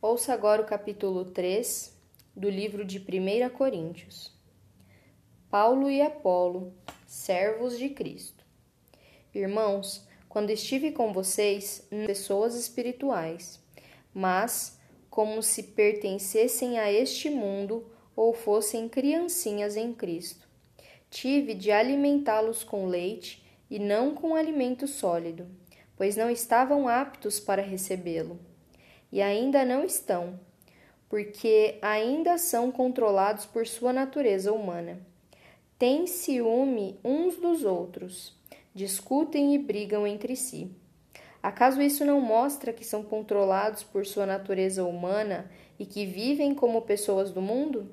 Ouça agora o capítulo 3 do livro de 1 Coríntios. Paulo e Apolo, servos de Cristo. Irmãos, quando estive com vocês, pessoas espirituais, mas como se pertencessem a este mundo ou fossem criancinhas em Cristo. Tive de alimentá-los com leite e não com alimento sólido, pois não estavam aptos para recebê-lo e ainda não estão, porque ainda são controlados por sua natureza humana. Têm ciúme uns dos outros, discutem e brigam entre si. Acaso isso não mostra que são controlados por sua natureza humana e que vivem como pessoas do mundo?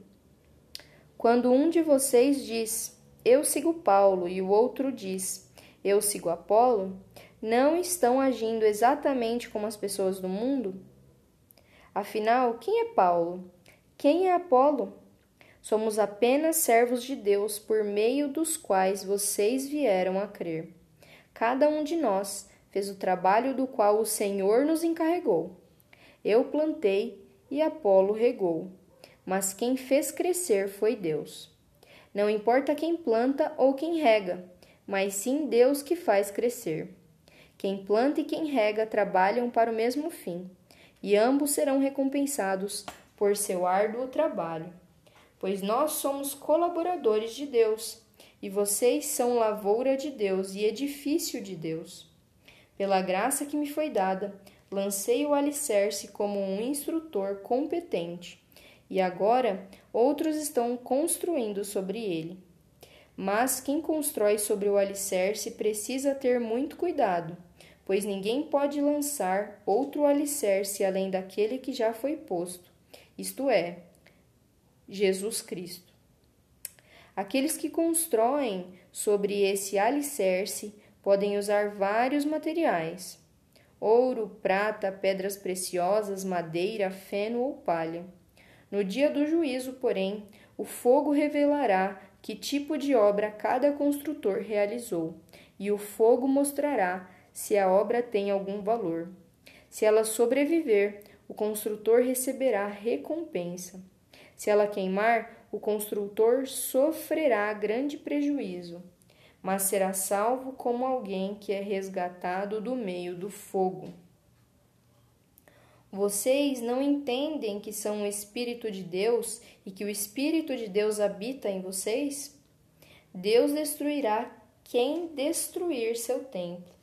Quando um de vocês diz, Eu sigo Paulo, e o outro diz, Eu sigo Apolo, não estão agindo exatamente como as pessoas do mundo? Afinal, quem é Paulo? Quem é Apolo? Somos apenas servos de Deus por meio dos quais vocês vieram a crer. Cada um de nós fez o trabalho do qual o Senhor nos encarregou. Eu plantei e Apolo regou, mas quem fez crescer foi Deus. Não importa quem planta ou quem rega, mas sim Deus que faz crescer. Quem planta e quem rega trabalham para o mesmo fim e ambos serão recompensados por seu árduo trabalho. Pois nós somos colaboradores de Deus, e vocês são lavoura de Deus e edifício de Deus. Pela graça que me foi dada, lancei o alicerce como um instrutor competente, e agora outros estão construindo sobre ele. Mas quem constrói sobre o alicerce precisa ter muito cuidado pois ninguém pode lançar outro alicerce além daquele que já foi posto, isto é, Jesus Cristo. Aqueles que constroem sobre esse alicerce podem usar vários materiais: ouro, prata, pedras preciosas, madeira, feno ou palha. No dia do juízo, porém, o fogo revelará que tipo de obra cada construtor realizou, e o fogo mostrará se a obra tem algum valor. Se ela sobreviver, o construtor receberá recompensa. Se ela queimar, o construtor sofrerá grande prejuízo, mas será salvo como alguém que é resgatado do meio do fogo. Vocês não entendem que são o Espírito de Deus e que o Espírito de Deus habita em vocês? Deus destruirá quem destruir seu templo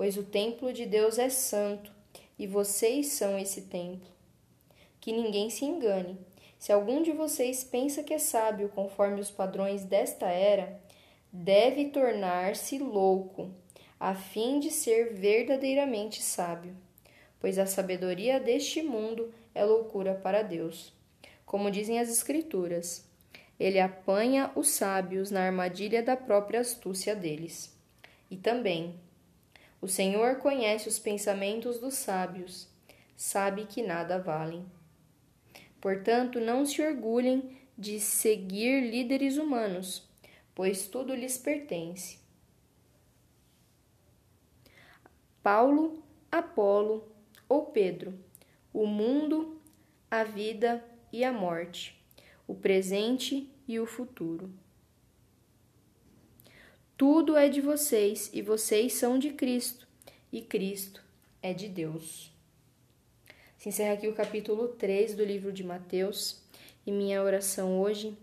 pois o templo de Deus é santo e vocês são esse templo. Que ninguém se engane. Se algum de vocês pensa que é sábio conforme os padrões desta era, deve tornar-se louco, a fim de ser verdadeiramente sábio, pois a sabedoria deste mundo é loucura para Deus. Como dizem as Escrituras, ele apanha os sábios na armadilha da própria astúcia deles. E também, o Senhor conhece os pensamentos dos sábios, sabe que nada valem. Portanto, não se orgulhem de seguir líderes humanos, pois tudo lhes pertence. Paulo, Apolo ou Pedro, o mundo, a vida e a morte, o presente e o futuro. Tudo é de vocês e vocês são de Cristo, e Cristo é de Deus. Se encerra aqui o capítulo 3 do livro de Mateus, e minha oração hoje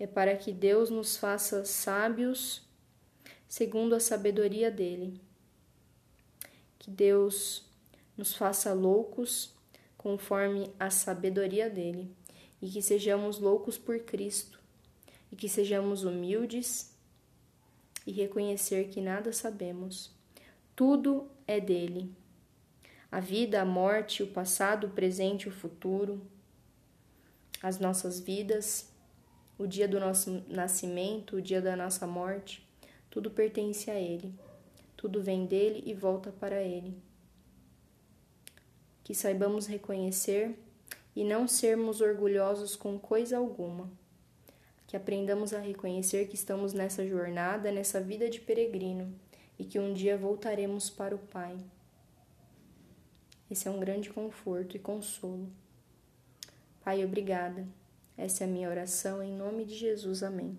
é para que Deus nos faça sábios segundo a sabedoria dele. Que Deus nos faça loucos conforme a sabedoria dele, e que sejamos loucos por Cristo, e que sejamos humildes e reconhecer que nada sabemos. Tudo é dele. A vida, a morte, o passado, o presente, o futuro, as nossas vidas, o dia do nosso nascimento, o dia da nossa morte, tudo pertence a ele. Tudo vem dele e volta para ele. Que saibamos reconhecer e não sermos orgulhosos com coisa alguma que aprendamos a reconhecer que estamos nessa jornada, nessa vida de peregrino e que um dia voltaremos para o Pai. Esse é um grande conforto e consolo. Pai, obrigada. Essa é a minha oração em nome de Jesus. Amém.